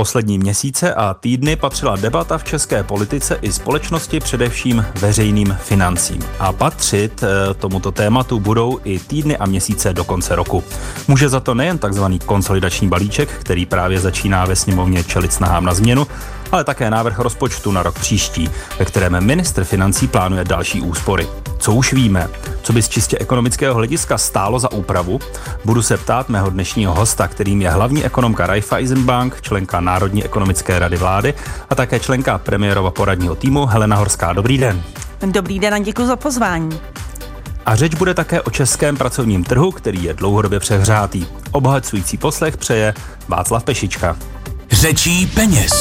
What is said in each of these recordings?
Poslední měsíce a týdny patřila debata v české politice i společnosti především veřejným financím. A patřit eh, tomuto tématu budou i týdny a měsíce do konce roku. Může za to nejen takzvaný konsolidační balíček, který právě začíná ve sněmovně čelit snahám na změnu, ale také návrh rozpočtu na rok příští, ve kterém ministr financí plánuje další úspory. Co už víme, co by z čistě ekonomického hlediska stálo za úpravu, budu se ptát mého dnešního hosta, kterým je hlavní ekonomka Raiffeisenbank, členka Národní ekonomické rady vlády a také členka premiérova poradního týmu Helena Horská. Dobrý den. Dobrý den a děkuji za pozvání. A řeč bude také o českém pracovním trhu, který je dlouhodobě přehřátý. Obohacující poslech přeje Václav Pešička. Řečí peněz.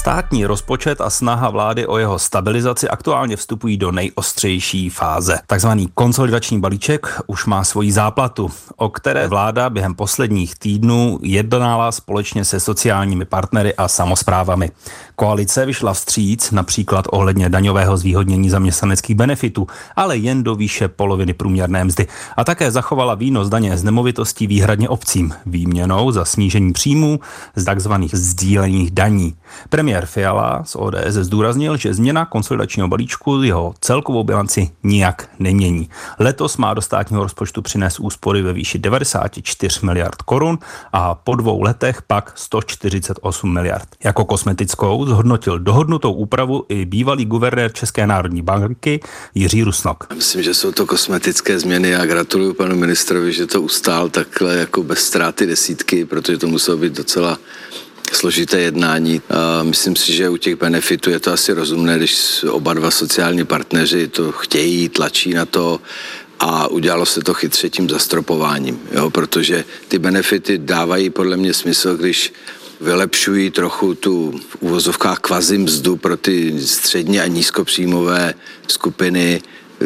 Státní rozpočet a snaha vlády o jeho stabilizaci aktuálně vstupují do nejostřejší fáze. Takzvaný konsolidační balíček už má svoji záplatu, o které vláda během posledních týdnů jednala společně se sociálními partnery a samozprávami. Koalice vyšla vstříc například ohledně daňového zvýhodnění zaměstnaneckých benefitů, ale jen do výše poloviny průměrné mzdy. A také zachovala výnos daně z nemovitostí výhradně obcím, výměnou za snížení příjmů z takzvaných sdílených daní. Premiér Fiala z ODS zdůraznil, že změna konsolidačního balíčku jeho celkovou bilanci nijak nemění. Letos má do státního rozpočtu přinést úspory ve výši 94 miliard korun a po dvou letech pak 148 miliard. Jako kosmetickou zhodnotil dohodnutou úpravu i bývalý guvernér České národní banky Jiří Rusnok. Myslím, že jsou to kosmetické změny a gratuluju panu ministrovi, že to ustál takhle jako bez ztráty desítky, protože to muselo být docela složité jednání. Myslím si, že u těch benefitů je to asi rozumné, když oba dva sociální partneři to chtějí, tlačí na to a udělalo se to chytře tím zastropováním, jo, protože ty benefity dávají podle mě smysl, když vylepšují trochu tu v uvozovkách kvazi mzdu pro ty středně a nízkopříjmové skupiny,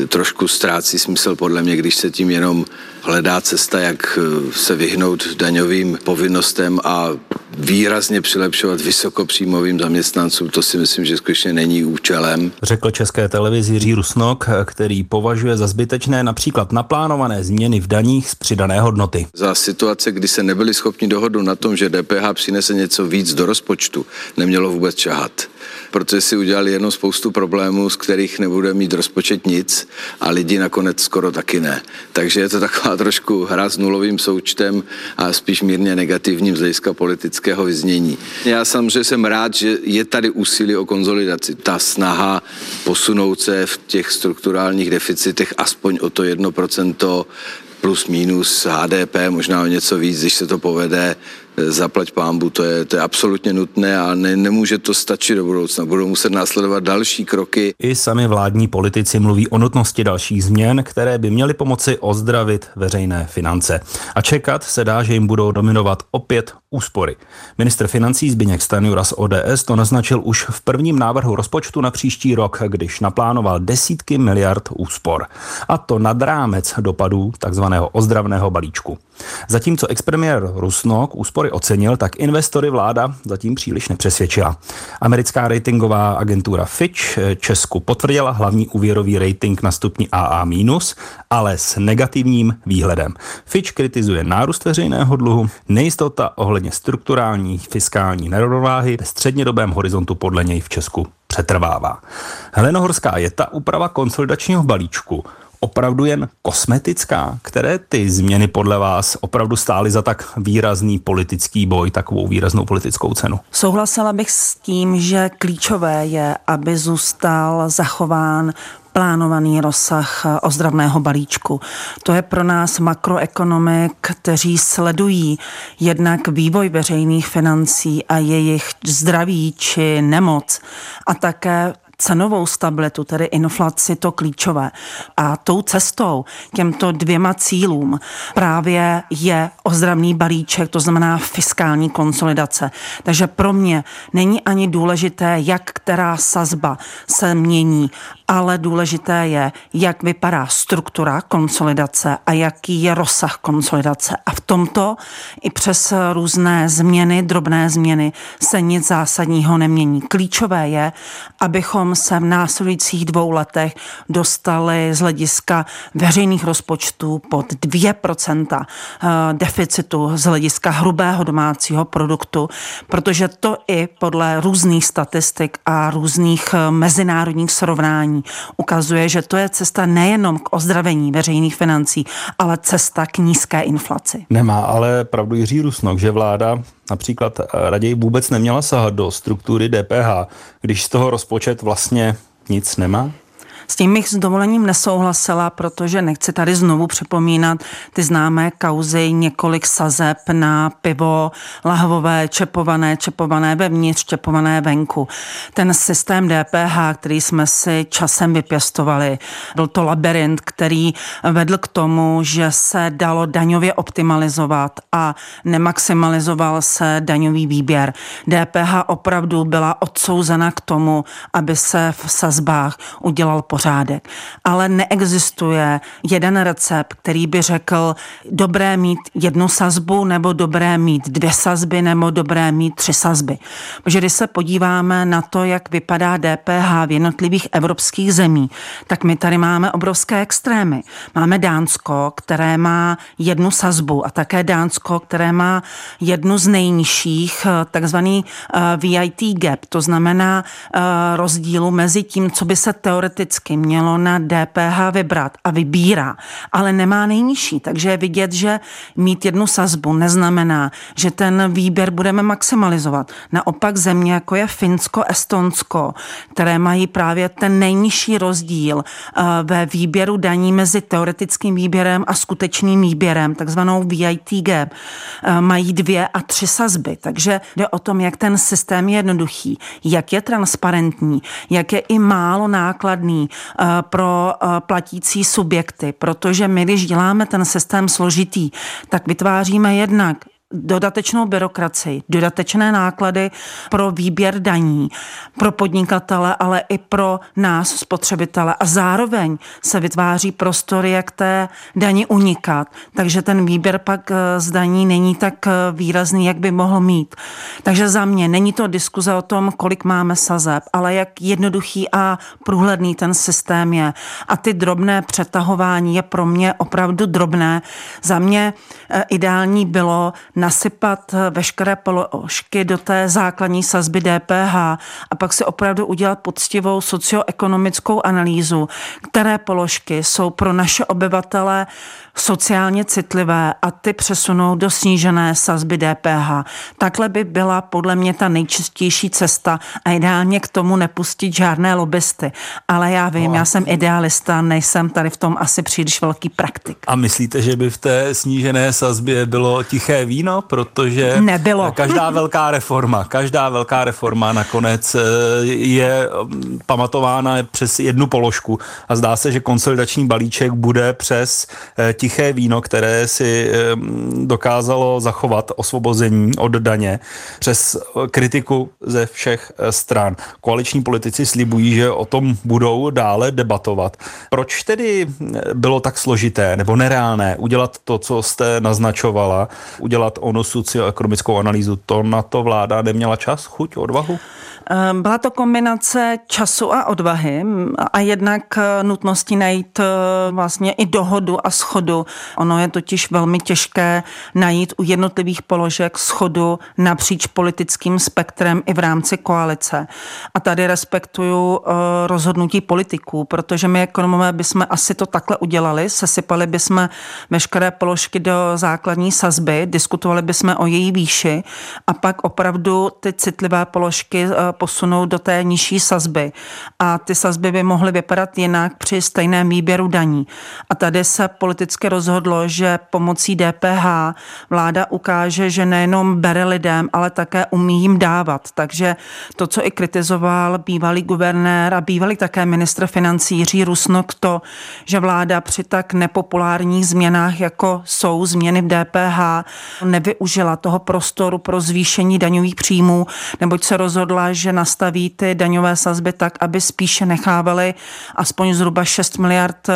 trošku ztrácí smysl podle mě, když se tím jenom hledá cesta, jak se vyhnout daňovým povinnostem a výrazně přilepšovat vysokopříjmovým zaměstnancům, to si myslím, že skutečně není účelem. Řekl České televizi Jiří Rusnok, který považuje za zbytečné například naplánované změny v daních z přidané hodnoty. Za situace, kdy se nebyli schopni dohodnout na tom, že DPH přinese něco víc do rozpočtu, nemělo vůbec čahat protože si udělali jenom spoustu problémů, z kterých nebude mít rozpočet nic a lidi nakonec skoro taky ne. Takže je to taková trošku hra s nulovým součtem a spíš mírně negativním z hlediska politického vyznění. Já samozřejmě jsem rád, že je tady úsilí o konzolidaci. Ta snaha posunout se v těch strukturálních deficitech aspoň o to 1% plus minus HDP, možná o něco víc, když se to povede, zaplať pámbu, to je, to je absolutně nutné a ne, nemůže to stačit do budoucna. Budou muset následovat další kroky. I sami vládní politici mluví o nutnosti dalších změn, které by měly pomoci ozdravit veřejné finance. A čekat se dá, že jim budou dominovat opět úspory. Ministr financí Zbigněk Stanjura z ODS to naznačil už v prvním návrhu rozpočtu na příští rok, když naplánoval desítky miliard úspor. A to nad rámec dopadů takzvaného ozdravného balíčku. Zatímco expremiér Rusnok úspory ocenil, tak investory vláda zatím příliš nepřesvědčila. Americká ratingová agentura Fitch Česku potvrdila hlavní úvěrový rating na stupni AA-, ale s negativním výhledem. Fitch kritizuje nárůst veřejného dluhu, nejistota ohledně strukturální fiskální nerovnováhy ve střednědobém horizontu podle něj v Česku přetrvává. Helenohorská je ta úprava konsolidačního balíčku opravdu jen kosmetická? Které ty změny podle vás opravdu stály za tak výrazný politický boj, takovou výraznou politickou cenu? Souhlasila bych s tím, že klíčové je, aby zůstal zachován plánovaný rozsah ozdravného balíčku. To je pro nás makroekonomy, kteří sledují jednak vývoj veřejných financí a jejich zdraví či nemoc a také cenovou stabilitu, tedy inflaci, to klíčové. A tou cestou těmto dvěma cílům právě je ozdravný balíček, to znamená fiskální konsolidace. Takže pro mě není ani důležité, jak která sazba se mění, ale důležité je, jak vypadá struktura konsolidace a jaký je rozsah konsolidace. A v tomto i přes různé změny, drobné změny, se nic zásadního nemění. Klíčové je, abychom se v následujících dvou letech dostali z hlediska veřejných rozpočtů pod 2% eh, deficitu z hlediska hrubého domácího produktu, protože to i podle různých statistik a různých eh, mezinárodních srovnání ukazuje, že to je cesta nejenom k ozdravení veřejných financí, ale cesta k nízké inflaci. Nemá ale pravdu Jiří Rusnok, že vláda například eh, raději vůbec neměla sahat do struktury DPH, když z toho rozpočet vlastně nic nemá? S tím bych s dovolením nesouhlasila, protože nechci tady znovu připomínat ty známé kauzy několik sazeb na pivo, lahvové, čepované, čepované vevnitř, čepované venku. Ten systém DPH, který jsme si časem vypěstovali, byl to labirint, který vedl k tomu, že se dalo daňově optimalizovat a nemaximalizoval se daňový výběr. DPH opravdu byla odsouzena k tomu, aby se v sazbách udělal pořádek. Ale neexistuje jeden recept, který by řekl, dobré mít jednu sazbu, nebo dobré mít dvě sazby, nebo dobré mít tři sazby. Protože když se podíváme na to, jak vypadá DPH v jednotlivých evropských zemí, tak my tady máme obrovské extrémy. Máme Dánsko, které má jednu sazbu a také Dánsko, které má jednu z nejnižších, eh, takzvaný eh, VIT gap, to znamená eh, rozdílu mezi tím, co by se teoreticky vždycky mělo na DPH vybrat a vybírá, ale nemá nejnižší. Takže je vidět, že mít jednu sazbu neznamená, že ten výběr budeme maximalizovat. Naopak země, jako je Finsko, Estonsko, které mají právě ten nejnižší rozdíl eh, ve výběru daní mezi teoretickým výběrem a skutečným výběrem, takzvanou VIT gap, eh, mají dvě a tři sazby. Takže jde o tom, jak ten systém je jednoduchý, jak je transparentní, jak je i málo nákladný pro eh, platící subjekty, protože my, když děláme ten systém složitý, tak vytváříme jednak dodatečnou byrokracii, dodatečné náklady pro výběr daní, pro podnikatele, ale i pro nás, spotřebitele. A zároveň se vytváří prostor, jak té daní unikat. Takže ten výběr pak eh, z daní není tak eh, výrazný, jak by mohl mít. Takže za mě není to diskuze o tom, kolik máme sazeb, ale jak jednoduchý a průhledný ten systém je. A ty drobné přetahování je pro mě opravdu drobné. Za mě eh, ideální bylo nasypat veškeré položky do té základní sazby DPH a pak si opravdu udělat poctivou socioekonomickou analýzu, které položky jsou pro naše obyvatele sociálně citlivé a ty přesunou do snížené sazby DPH. Takhle by byla podle mě ta nejčistější cesta a ideálně k tomu nepustit žádné lobbysty. Ale já vím, no já jsem idealista, nejsem tady v tom asi příliš velký praktik. A myslíte, že by v té snížené sazbě bylo tiché víno? Protože Nebylo. každá velká reforma, každá velká reforma nakonec eh, je mm, pamatována přes jednu položku a zdá se, že konsolidační balíček bude přes eh, tiché víno, které si dokázalo zachovat osvobození od daně přes kritiku ze všech eh, stran. Koaliční politici slibují, že o tom budou dále debatovat. Proč tedy eh, bylo tak složité nebo nereálné udělat to, co jste naznačovala, udělat onu socioekonomickou analýzu? To na to vláda neměla čas, chuť, odvahu? Byla to kombinace času a odvahy a jednak eh, nutnosti najít eh, vlastně i dohodu a schodu. Ono je totiž velmi těžké najít u jednotlivých položek schodu napříč politickým spektrem i v rámci koalice. A tady respektuju eh, rozhodnutí politiků, protože my ekonomové bychom asi to takhle udělali, sesypali bychom veškeré položky do základní sazby, diskutovali bychom o její výši a pak opravdu ty citlivé položky posunout do té nižší sazby. A ty sazby by mohly vypadat jinak při stejném výběru daní. A tady se politicky rozhodlo, že pomocí DPH vláda ukáže, že nejenom bere lidem, ale také umí jim dávat. Takže to, co i kritizoval bývalý guvernér a bývalý také ministr financí Jiří Rusnok, to, že vláda při tak nepopulárních změnách, jako jsou změny v DPH, nevyužila toho prostoru pro zvýšení daňových příjmů, neboť se rozhodla, že nastaví ty daňové sazby tak, aby spíše nechávaly aspoň zhruba 6 miliard eh,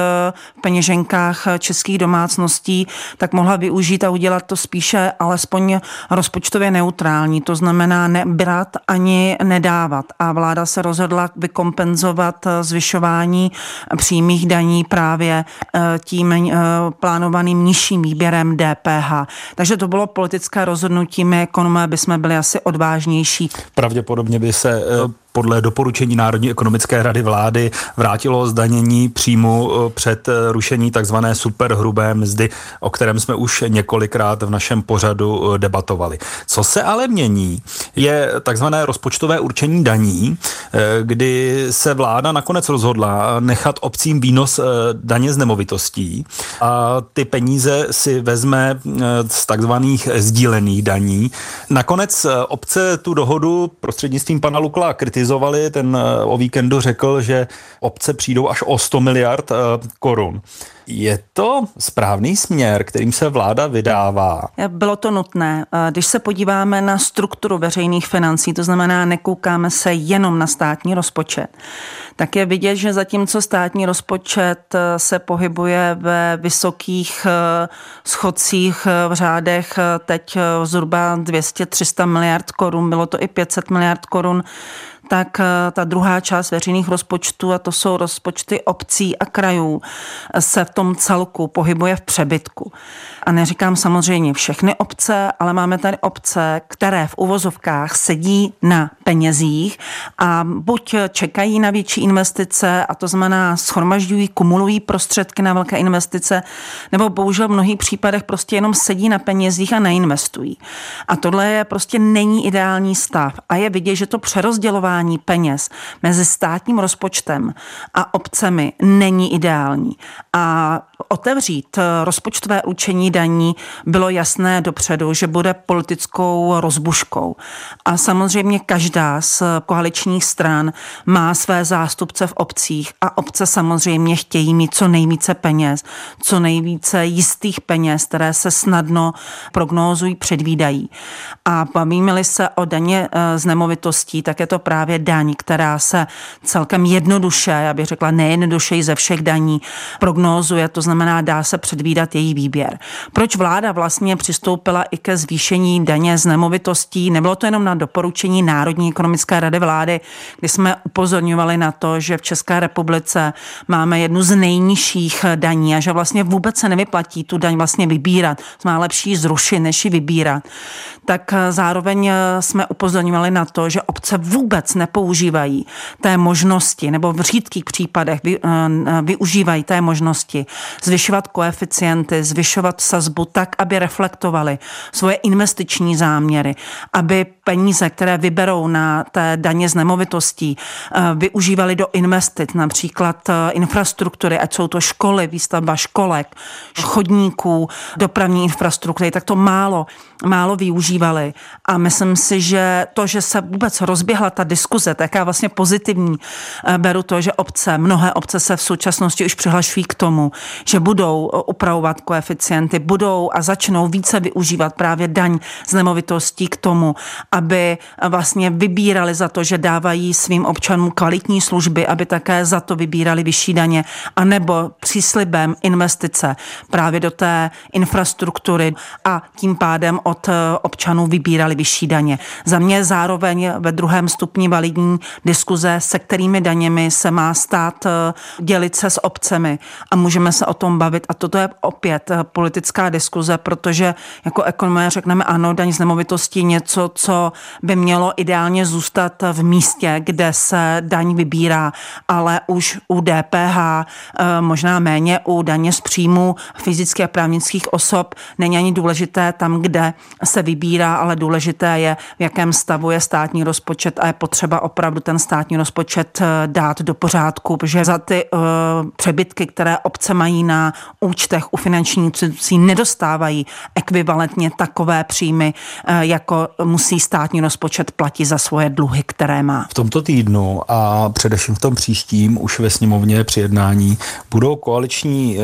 v peněženkách českých domácností, tak mohla využít a udělat to spíše alespoň rozpočtově neutrální. To znamená nebrat ani nedávat. A vláda se rozhodla vykompenzovat zvyšování přímých daní právě eh, tím eh, plánovaným nižším výběrem DPH. Takže to bylo politické rozhodnutí. My ekonomé bychom byli asi odvážnější. Pravděpodobně by se eh, podle doporučení Národní ekonomické rady vlády vrátilo zdanění příjmu eh, před eh, rušení takzvané superhrubé mzdy, o kterém jsme už několikrát v našem pořadu eh, debatovali. Co se ale mění, je takzvané rozpočtové určení daní, kdy se vláda nakonec rozhodla nechat obcím výnos daně z nemovitostí a ty peníze si vezme z takzvaných sdílených daní. Nakonec obce tu dohodu prostřednictvím pana Lukla kritizují kritizovali, ten eh, o víkendu řekl, že obce přijdou až o 100 miliard eh, korun. Je to správný směr, kterým se vláda vydává? Bylo to nutné. Eh, když se podíváme na strukturu veřejných financí, to znamená, nekoukáme se jenom na státní rozpočet, tak je vidět, že zatímco státní rozpočet se pohybuje ve vysokých schodcích v řádech teď zhruba 200-300 miliard korun, bylo to i 500 miliard korun, tak eh, ta druhá část veřejných rozpočtů, a to jsou rozpočty obcí a krajů, se v tom celku pohybuje v přebytku. A neříkám samozřejmě všechny obce, ale máme tady obce, které v uvozovkách sedí na penězích a buď čekají na větší investice, a to znamená schromažďují, kumulují prostředky na velké investice, nebo bohužel v mnohých případech prostě jenom sedí na penězích a neinvestují. A tohle je prostě není ideální stav. A je vidět, že to přerozdělování peněz mezi státním rozpočtem a obcemi není ideální. A otevřít rozpočtové učení daní bylo jasné dopředu, že bude politickou rozbuškou. A samozřejmě každá z koaličních stran má své zástupce v obcích a obce samozřejmě chtějí mít co nejvíce peněz, co nejvíce jistých peněz, které se snadno prognózují, předvídají. A bavíme-li se o daně eh, z nemovitostí, tak je to právě daň, která se celkem jednoduše, já bych řekla nejjednodušeji ze všech daní, prognózuje, to znamená, dá se předvídat její výběr. Proč vláda vlastně přistoupila i ke zvýšení daně z nemovitostí? Nebylo to jenom na doporučení Národní ekonomické rady vlády, kdy jsme upozorňovali na to, že v České republice máme jednu z nejnižších daní a že vlastně vůbec se nevyplatí tu daň vlastně vybírat. Má lepší zrušit, než ji vybírat. Tak zároveň jsme upozorňovali na to, že obce vůbec nepoužívají té možnosti, nebo v řídkých případech eh, využívají té možnosti zvyšovat koeficienty, zvyšovat sazbu tak, aby reflektovali svoje investiční záměry, aby peníze, které vyberou na té daně z nemovitostí, eh, využívali do investic, například eh, infrastruktury, ať jsou to školy, výstavba školek, chodníků, dopravní infrastruktury, tak to málo, málo využívali. A myslím si, že to, že se vůbec rozběhla ta diskuze, taká vlastně pozitivní, eh, beru to, že obce, mnohé obce se v současnosti už přihlašují k tomu, že budou upravovat koeficienty, budou a začnou více využívat právě daň z nemovitostí k tomu, aby vlastně vybírali za to, že dávají svým občanům kvalitní služby, aby také za to vybírali vyšší daně, anebo příslibem investice právě do té infrastruktury a tím pádem od občanů vybírali vyšší daně. Za mě zároveň ve druhém stupni validní diskuze, se kterými daněmi se má stát dělit se s obcemi a můžeme se o tom bavit a toto je opět politická diskuze, protože jako ekonomé řekneme ano, daň z nemovitosti něco, co by mělo ideálně zůstat v místě, kde se daň vybírá, ale už u DPH, eh, možná méně u daně z příjmu fyzických a právnických osob není ani důležité tam, kde se vybírá, ale důležité je, v jakém stavu je státní rozpočet a je potřeba opravdu ten státní rozpočet eh, dát do pořádku, protože za ty uh, přebytky, které obce mají na účtech u finančních institucí, nedostávají ekvivalentně takové příjmy, uh, jako musí státní rozpočet platí za svoje dluhy, které má. V tomto týdnu a především v tom příštím už ve sněmovně při jednání budou koaliční e,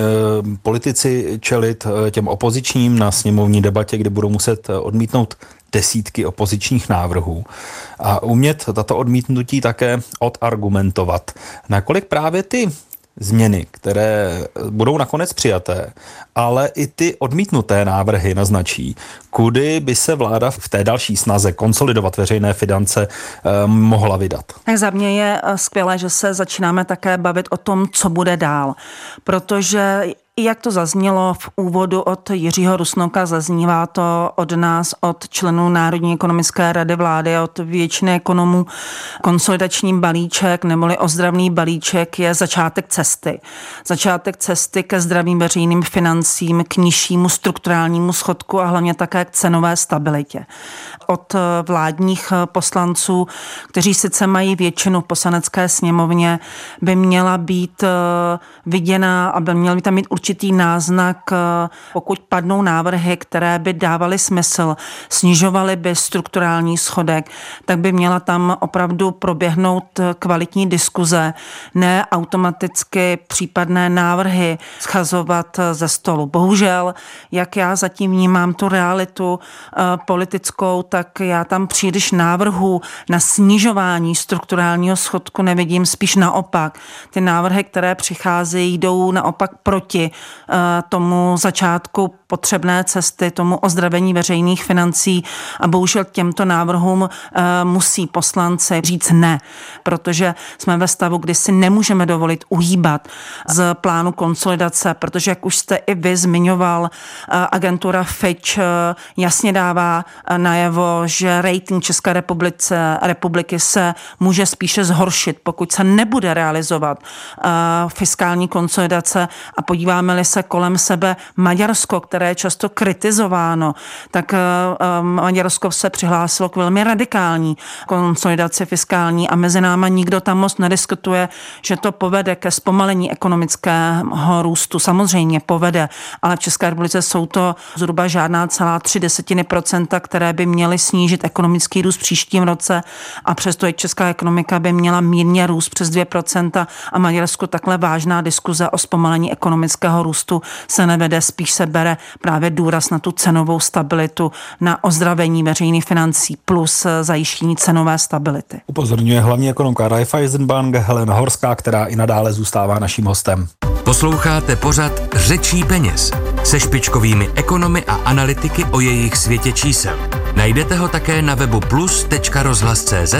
politici čelit e, těm opozičním na sněmovní debatě, kde budou muset odmítnout desítky opozičních návrhů a umět tato odmítnutí také odargumentovat. Nakolik právě ty změny, které budou nakonec přijaté, ale i ty odmítnuté návrhy naznačí, kudy by se vláda v té další snaze konsolidovat veřejné finance eh, mohla vydat. Tak za mě je eh, skvělé, že se začínáme také bavit o tom, co bude dál, protože jak to zaznělo v úvodu od Jiřího Rusnoka, zaznívá to od nás, od členů Národní ekonomické rady vlády, od většiny ekonomů. Konsolidační balíček neboli ozdravný balíček je začátek cesty. Začátek cesty ke zdravým veřejným financím, k nižšímu strukturálnímu schodku a hlavně také k cenové stabilitě. Od vládních poslanců, kteří sice mají většinu v poslanecké sněmovně, by měla být viděna a by měla by tam mít určitý náznak, eh, pokud padnou návrhy, které by dávaly smysl, snižovaly by strukturální schodek, tak by měla tam opravdu proběhnout kvalitní diskuze, ne automaticky případné návrhy schazovat ze stolu. Bohužel, jak já zatím vnímám tu realitu eh, politickou, tak já tam příliš návrhů na snižování strukturálního schodku nevidím, spíš naopak. Ty návrhy, které přicházejí, jdou naopak proti Eh, tomu začátku potřebné cesty, tomu ozdravení veřejných financí. A bohužel těmto návrhům eh, musí poslanci říct ne, protože jsme ve stavu, kdy si nemůžeme dovolit uhýbat z plánu konsolidace, protože jak už jste i vy zmiňoval, eh, agentura Fitch jasně dává najevo, že rating České republice, republiky se může spíše zhoršit, pokud se nebude realizovat fiskální konsolidace. A podíváme-li se kolem sebe Maďarsko, které je často kritizováno, tak eh, eh, Maďarsko se přihlásilo k velmi radikální konsolidaci fiskální a mezi náma nikdo tam moc nediskutuje, že to povede ke zpomalení ekonomického růstu. Samozřejmě povede, ale v České republice jsou to zhruba žádná celá tři desetiny procenta, které by měly snížit ekonomický růst v příštím roce a přesto i česká ekonomika by měla mírně růst přes 2% a Maďarsko takhle vážná diskuze o zpomalení ekonomického růstu se nevede, spíš se bere právě důraz na tu cenovou stabilitu, na ozdravení veřejných financí plus zajištění cenové stability. Upozorňuje hlavní ekonomka Raiffeisenbank Helena Horská, která i nadále zůstává naším hostem. Posloucháte pořad Řečí peněz se špičkovými ekonomy a analytiky o jejich světě čísel. Najdete ho také na webu plus.rozhlas.cz,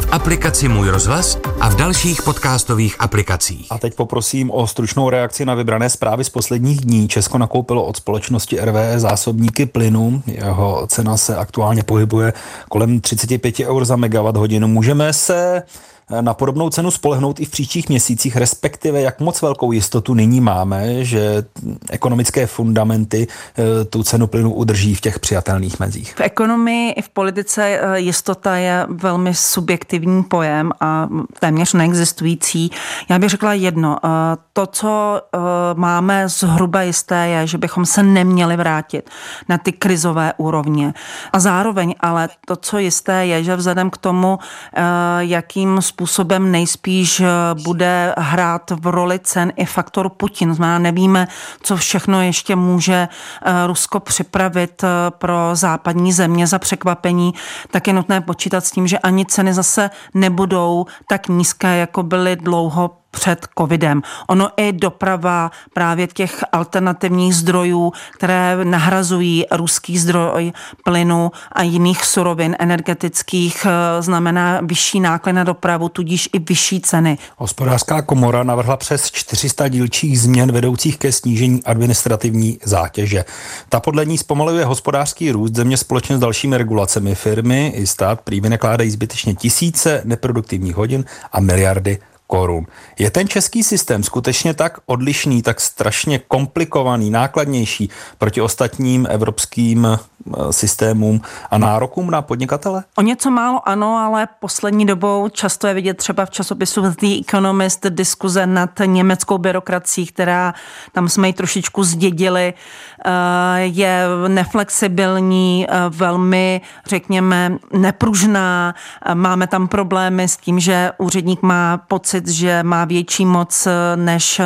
v aplikaci Můj rozhlas a v dalších podcastových aplikacích. A teď poprosím o stručnou reakci na vybrané zprávy z posledních dní. Česko nakoupilo od společnosti RWE zásobníky plynu. Jeho cena se aktuálně pohybuje kolem 35 eur za megawatt hodinu. Můžeme se na podobnou cenu spolehnout i v příštích měsících, respektive jak moc velkou jistotu nyní máme, že ekonomické fundamenty eh, tu cenu plynu udrží v těch přijatelných mezích. V ekonomii i v politice eh, jistota je velmi subjektivní pojem a téměř neexistující. Já bych řekla jedno. Eh, to, co máme zhruba jisté, je, že bychom se neměli vrátit na ty krizové úrovně. A zároveň ale to, co jisté je, že vzhledem k tomu, jakým způsobem nejspíš eh, bude hrát v roli cen i faktor Putin. Znamená, nevíme, co všechno ještě může eh, Rusko připravit eh, pro západní země za překvapení, tak je nutné počítat s tím, že ani ceny zase nebudou tak nízké, jako byly dlouho před covidem. Ono i doprava právě těch alternativních zdrojů, které nahrazují ruský zdroj plynu a jiných surovin energetických, eh, znamená vyšší náklad na dopravu, tudíž i vyšší ceny. Hospodářská komora navrhla přes 400 dílčích změn vedoucích ke snížení administrativní zátěže. Ta podle ní zpomaluje hospodářský růst země společně s dalšími regulacemi. Firmy i stát prý vynakládají zbytečně tisíce neproduktivních hodin a miliardy korun. Je ten český systém skutečně tak odlišný, tak strašně komplikovaný, nákladnější proti ostatním evropským eh, systémům a nárokům na podnikatele? O něco málo ano, ale poslední dobou často je vidět třeba v časopisu The Economist diskuze nad německou byrokracií, která tam jsme ji trošičku zdědili, eh, je neflexibilní, eh, velmi, řekněme, nepružná. Máme tam problémy s tím, že úředník má pocit, pocit, že má větší moc eh, než eh,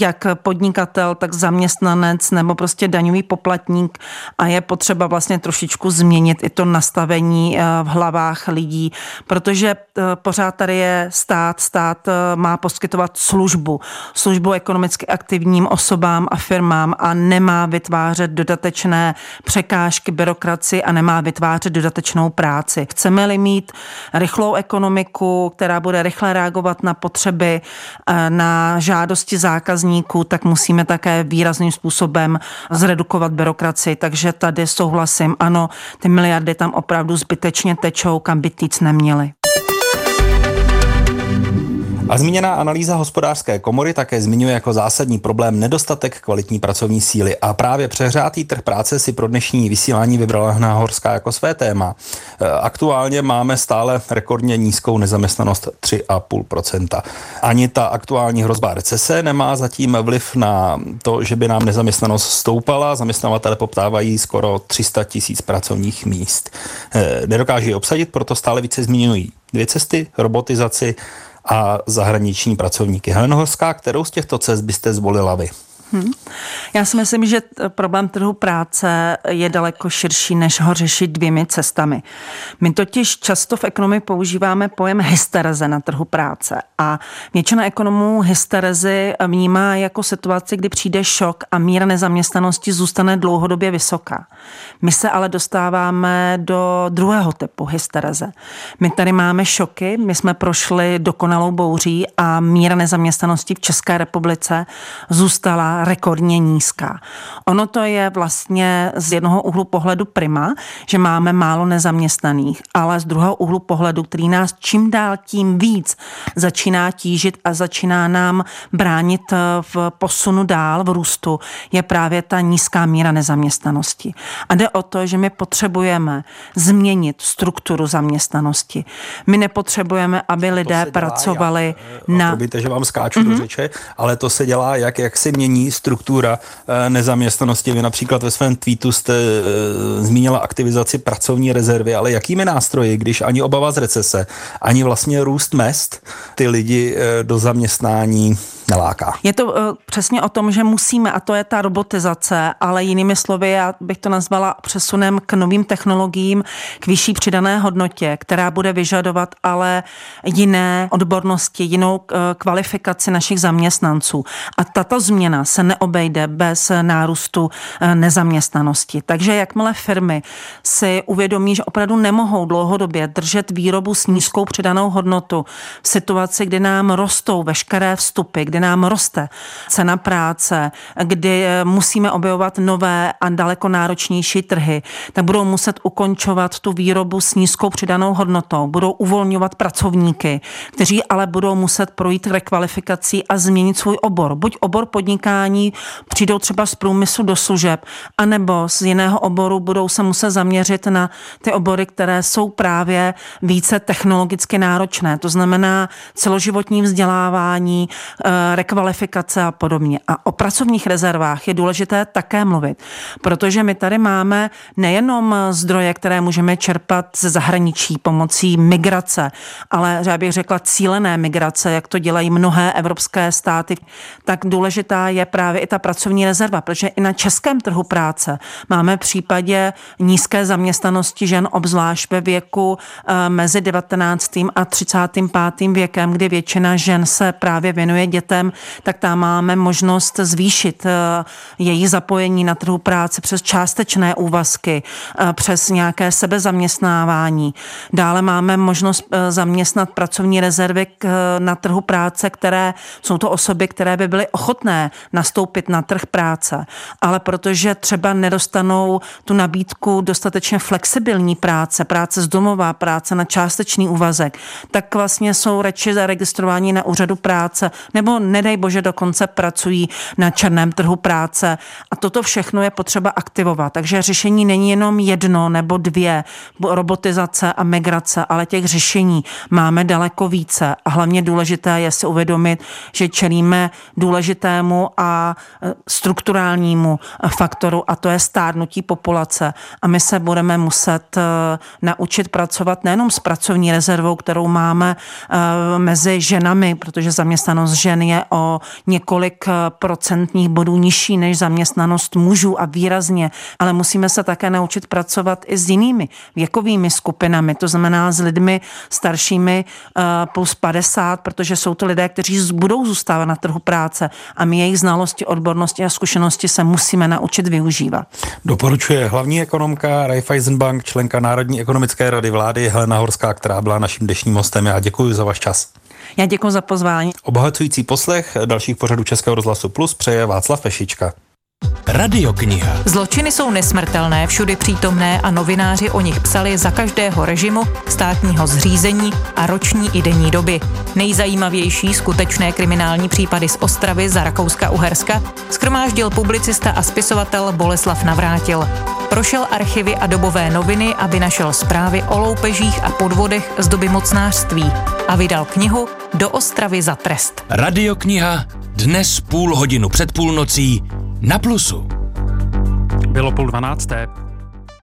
jak podnikatel, tak zaměstnanec nebo prostě daňový poplatník. A je potřeba vlastně trošičku změnit i to nastavení eh, v hlavách lidí, protože pořád tady je stát, stát má poskytovat službu, službu ekonomicky aktivním osobám a firmám a nemá vytvářet dodatečné překážky byrokraci a nemá vytvářet dodatečnou práci. Chceme-li mít rychlou ekonomiku, která bude rychle reagovat na potřeby, eh, na žádosti zákazníků, tak musíme také výrazným způsobem zredukovat byrokracii. Takže tady souhlasím, ano, ty miliardy tam opravdu zbytečně tečou, kam by týc neměly. A zmíněná analýza hospodářské komory také zmiňuje jako zásadní problém nedostatek kvalitní pracovní síly. A právě přehrátý trh práce si pro dnešní vysílání vybrala Hná Horská jako své téma. E, aktuálně máme stále rekordně nízkou nezaměstnanost 3,5%. Ani ta aktuální hrozba recese nemá zatím vliv na to, že by nám nezaměstnanost stoupala. Zaměstnavatele poptávají skoro 300 tisíc pracovních míst. E, nedokáží obsadit, proto stále více zmiňují dvě cesty, robotizaci a zahraniční pracovníky. Helena Horská, kterou z těchto cest byste zvolila vy? Hmm. Já si myslím, že problém trhu práce je daleko širší, než ho řešit dvěmi cestami. My totiž často v ekonomii používáme pojem hystereze na trhu práce a většina ekonomů hysterezy vnímá jako situaci, kdy přijde šok a míra nezaměstnanosti zůstane dlouhodobě vysoká. My se ale dostáváme do druhého typu hystereze. My tady máme šoky, my jsme prošli dokonalou bouří a míra nezaměstnanosti v České republice zůstala rekordně nízká. Ono to je vlastně z jednoho úhlu pohledu prima, že máme málo nezaměstnaných, ale z druhého úhlu pohledu, který nás čím dál tím víc začíná tížit a začíná nám bránit v posunu dál, v růstu, je právě ta nízká míra nezaměstnanosti. A jde o to, že my potřebujeme změnit strukturu zaměstnanosti. My nepotřebujeme, aby lidé pracovali eh, na... Probíte, že vám skáču mm-hmm. do mhm. řeče, ale to se dělá, jak, jak se mění struktura eh, nezaměstnanosti. Vy například ve svém tweetu jste eh, zmínila aktivizaci pracovní rezervy, ale jakými nástroji, když ani obava z recese, ani vlastně růst mest ty lidi eh, do zaměstnání neláká. Je to přesně o tom, že musíme, a to je ta robotizace, ale jinými slovy, já bych to nazvala přesunem k novým technologiím, k vyšší přidané hodnotě, která bude vyžadovat ale jiné odbornosti, jinou kvalifikaci našich zaměstnanců. A tato změna se neobejde bez nárůstu uh, nezaměstnanosti. Takže jakmile firmy si uvědomí, že opravdu nemohou dlouhodobě držet výrobu s nízkou přidanou hodnotu v situaci, kdy nám rostou veškeré vstupy, kdy nám roste cena práce, kdy eh, musíme objevovat nové a daleko náročnější trhy, tak budou muset ukončovat tu výrobu s nízkou přidanou hodnotou, budou uvolňovat pracovníky, kteří ale budou muset projít rekvalifikací a změnit svůj obor. Buď obor podnikání, přijdou třeba z průmyslu do služeb, anebo z jiného oboru budou se muset zaměřit na ty obory, které jsou právě více technologicky náročné. To znamená celoživotní vzdělávání, eh, rekvalifikace a podobně. A o pracovních rezervách je důležité také mluvit, protože my tady máme nejenom zdroje, které můžeme čerpat ze zahraničí pomocí migrace, ale já bych řekla cílené migrace, jak to dělají mnohé evropské státy, tak důležitá je právě i ta pracovní rezerva, protože i na českém trhu práce máme v případě nízké zaměstnanosti žen, obzvlášť ve věku eh, mezi 19. a 35. věkem, kdy většina žen se právě věnuje dětem tak tam máme možnost zvýšit její zapojení na trhu práce přes částečné úvazky, přes nějaké sebezaměstnávání. Dále máme možnost zaměstnat pracovní rezervy na trhu práce, které jsou to osoby, které by byly ochotné nastoupit na trh práce, ale protože třeba nedostanou tu nabídku dostatečně flexibilní práce, práce z domova, práce na částečný úvazek, tak vlastně jsou radši zaregistrováni na úřadu práce nebo nedej bože dokonce pracují na černém trhu práce a toto všechno je potřeba aktivovat. Takže řešení není jenom jedno nebo dvě, robotizace a migrace, ale těch řešení máme daleko více a hlavně důležité je si uvědomit, že čelíme důležitému a e, strukturálnímu faktoru a to je stárnutí populace. A my se budeme muset e, naučit pracovat nejenom s pracovní rezervou, kterou máme mezi ženami, protože zaměstnanost žen je o několik procentních bodů nižší než zaměstnanost mužů a výrazně, ale musíme se také naučit pracovat i s jinými věkovými skupinami, to znamená s lidmi staršími plus 50, protože jsou to lidé, kteří budou zůstávat na trhu práce a my jejich znalosti, odbornosti a zkušenosti se musíme naučit využívat. Doporučuje hlavní ekonomka Raiffeisenbank, členka Národní ekonomické rady vlády Helena Horská, která byla naším dnešním hostem. Já děkuji za váš čas. Já děkuji za pozvání. Obohacující poslech dalších pořadů Českého rozhlasu Plus přeje Václav Fešička. Radiokniha. Zločiny jsou nesmrtelné, všudy přítomné a novináři o nich psali za každého režimu, státního zřízení a roční i denní doby. Nejzajímavější skutečné kriminální případy z Ostravy za Rakouska-Uherska schromáždil publicista a spisovatel Boleslav Navrátil. Prošel archivy a dobové noviny, aby našel zprávy o loupežích a podvodech z doby mocnářství a vydal knihu Do Ostravy za trest. Radiokniha dnes půl hodinu před půlnocí na Plusu. Bylo půl dvanácté.